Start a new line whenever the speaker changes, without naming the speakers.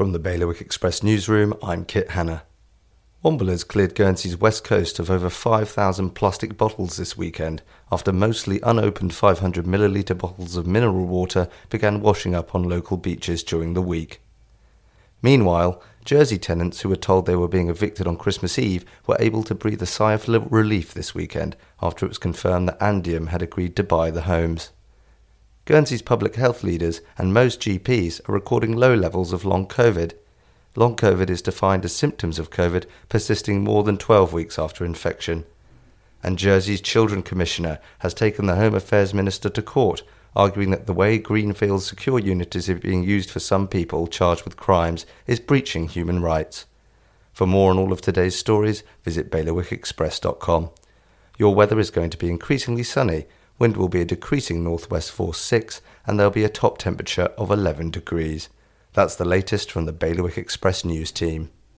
From the Bailiwick Express newsroom, I'm Kit Hanna. Womblers cleared Guernsey's west coast of over 5,000 plastic bottles this weekend after mostly unopened 500 millilitre bottles of mineral water began washing up on local beaches during the week. Meanwhile, Jersey tenants who were told they were being evicted on Christmas Eve were able to breathe a sigh of relief this weekend after it was confirmed that Andium had agreed to buy the homes. Guernsey's public health leaders and most GPs are recording low levels of long COVID. Long COVID is defined as symptoms of COVID persisting more than 12 weeks after infection. And Jersey's Children Commissioner has taken the Home Affairs Minister to court arguing that the way Greenfield's secure unit is being used for some people charged with crimes is breaching human rights. For more on all of today's stories, visit bailiwickexpress.com. Your weather is going to be increasingly sunny. Wind will be a decreasing northwest force 6, and there'll be a top temperature of 11 degrees. That's the latest from the Bailiwick Express news team.